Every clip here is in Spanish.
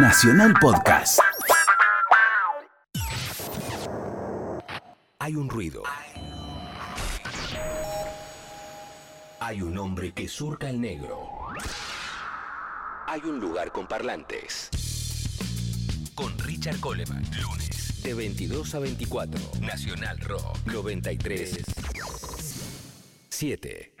Nacional Podcast. Hay un ruido. Hay un hombre que surca el negro. Hay un lugar con parlantes. Con Richard Coleman. Lunes. De 22 a 24. Nacional Rock. 93. 7.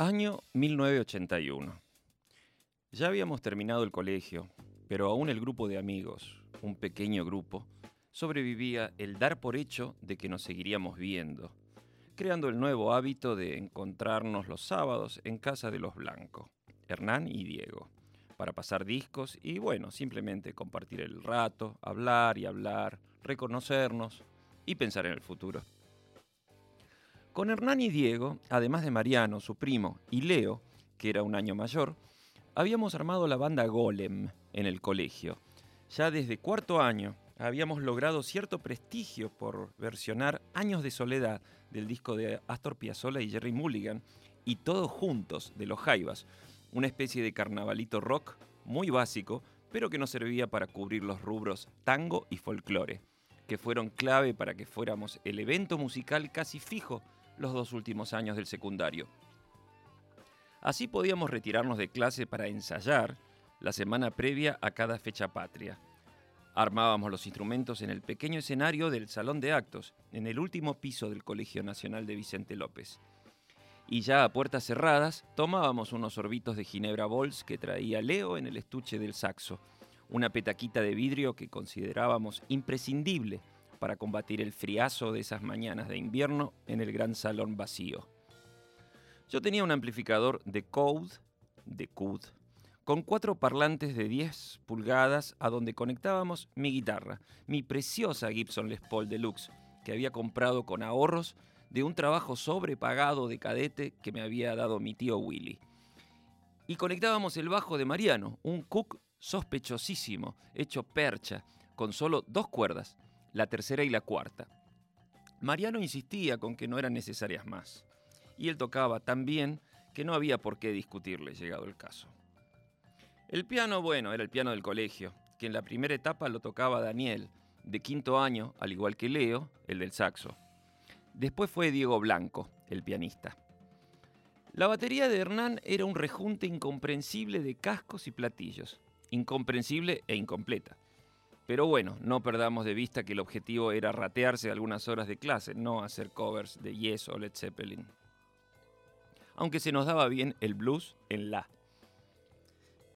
Año 1981. Ya habíamos terminado el colegio, pero aún el grupo de amigos, un pequeño grupo, sobrevivía el dar por hecho de que nos seguiríamos viendo, creando el nuevo hábito de encontrarnos los sábados en casa de los Blanco, Hernán y Diego, para pasar discos y bueno, simplemente compartir el rato, hablar y hablar, reconocernos y pensar en el futuro. Con Hernán y Diego, además de Mariano, su primo, y Leo, que era un año mayor, habíamos armado la banda Golem en el colegio. Ya desde cuarto año habíamos logrado cierto prestigio por versionar Años de Soledad del disco de Astor Piazzolla y Jerry Mulligan y todos juntos de los Jaivas, una especie de carnavalito rock muy básico, pero que nos servía para cubrir los rubros tango y folclore, que fueron clave para que fuéramos el evento musical casi fijo los dos últimos años del secundario. Así podíamos retirarnos de clase para ensayar la semana previa a cada fecha patria. Armábamos los instrumentos en el pequeño escenario del Salón de Actos, en el último piso del Colegio Nacional de Vicente López. Y ya a puertas cerradas, tomábamos unos sorbitos de Ginebra Bols que traía Leo en el estuche del saxo, una petaquita de vidrio que considerábamos imprescindible para combatir el friazo de esas mañanas de invierno en el gran salón vacío. Yo tenía un amplificador de Code, de CUD, con cuatro parlantes de 10 pulgadas a donde conectábamos mi guitarra, mi preciosa Gibson Les Paul Deluxe, que había comprado con ahorros de un trabajo sobrepagado de cadete que me había dado mi tío Willy. Y conectábamos el bajo de Mariano, un Cook sospechosísimo, hecho percha, con solo dos cuerdas, la tercera y la cuarta. Mariano insistía con que no eran necesarias más, y él tocaba tan bien que no había por qué discutirle llegado el caso. El piano, bueno, era el piano del colegio, que en la primera etapa lo tocaba Daniel, de quinto año, al igual que Leo, el del saxo. Después fue Diego Blanco, el pianista. La batería de Hernán era un rejunte incomprensible de cascos y platillos, incomprensible e incompleta. Pero bueno, no perdamos de vista que el objetivo era ratearse algunas horas de clase, no hacer covers de Yes o Led Zeppelin. Aunque se nos daba bien el blues en la.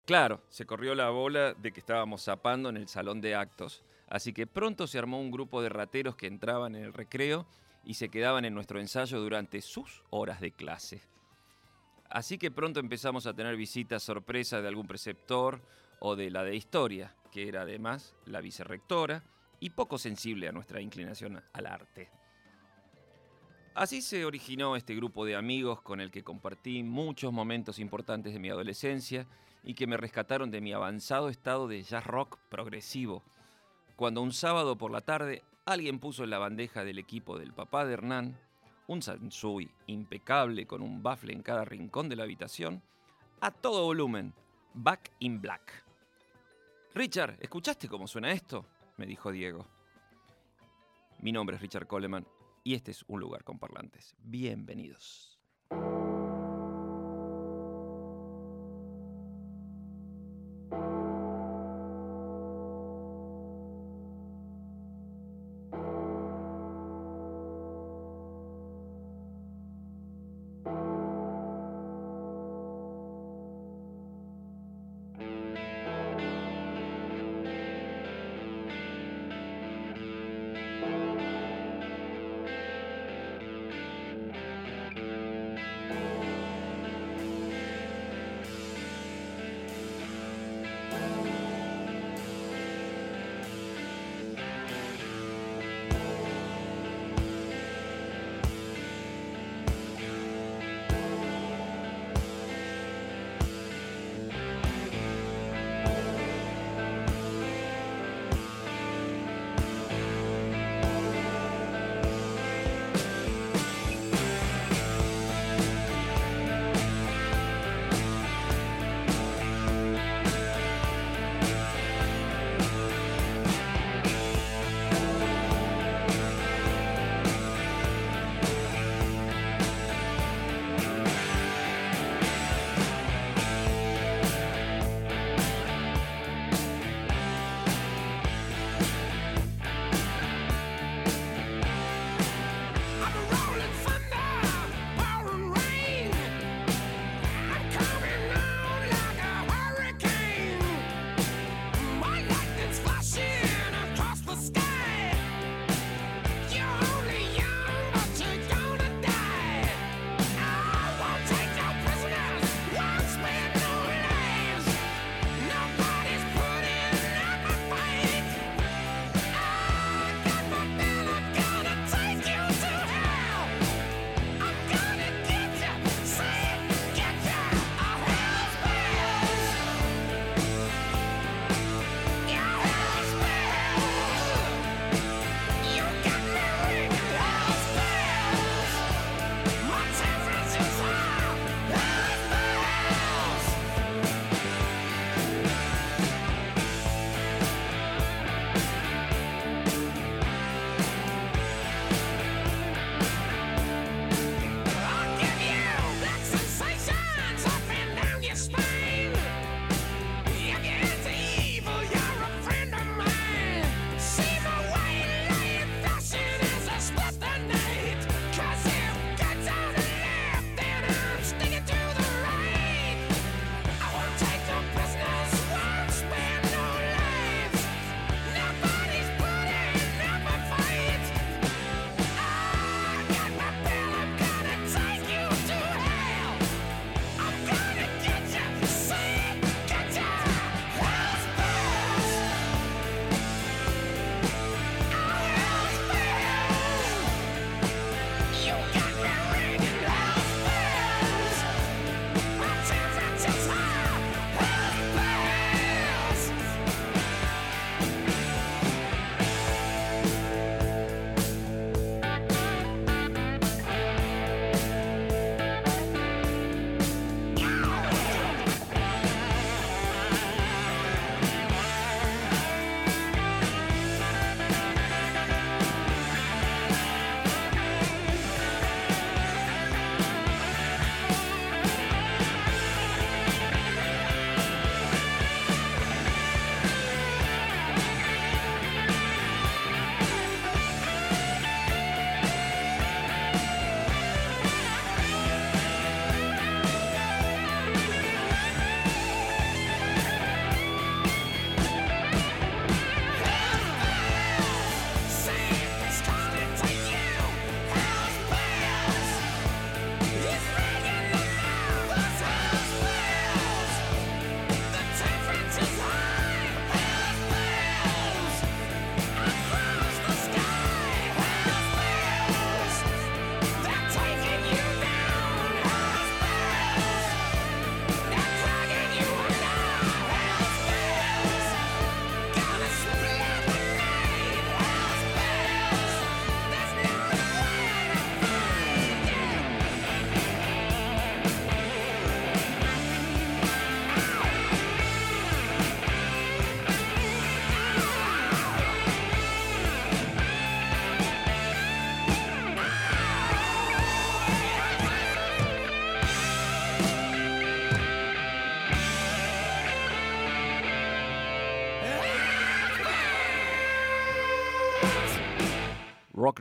Claro, se corrió la bola de que estábamos zapando en el salón de actos, así que pronto se armó un grupo de rateros que entraban en el recreo y se quedaban en nuestro ensayo durante sus horas de clase. Así que pronto empezamos a tener visitas sorpresa de algún preceptor o de la de historia, que era además la vicerrectora y poco sensible a nuestra inclinación al arte. Así se originó este grupo de amigos con el que compartí muchos momentos importantes de mi adolescencia y que me rescataron de mi avanzado estado de jazz rock progresivo, cuando un sábado por la tarde alguien puso en la bandeja del equipo del papá de Hernán un Sansui impecable con un baffle en cada rincón de la habitación, a todo volumen, Back in Black. Richard, ¿escuchaste cómo suena esto? me dijo Diego. Mi nombre es Richard Coleman y este es un lugar con parlantes. Bienvenidos.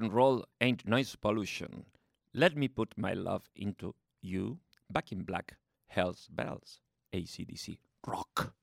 And roll ain't noise pollution. Let me put my love into you. Back in black, Hell's bells. ACDC. Rock.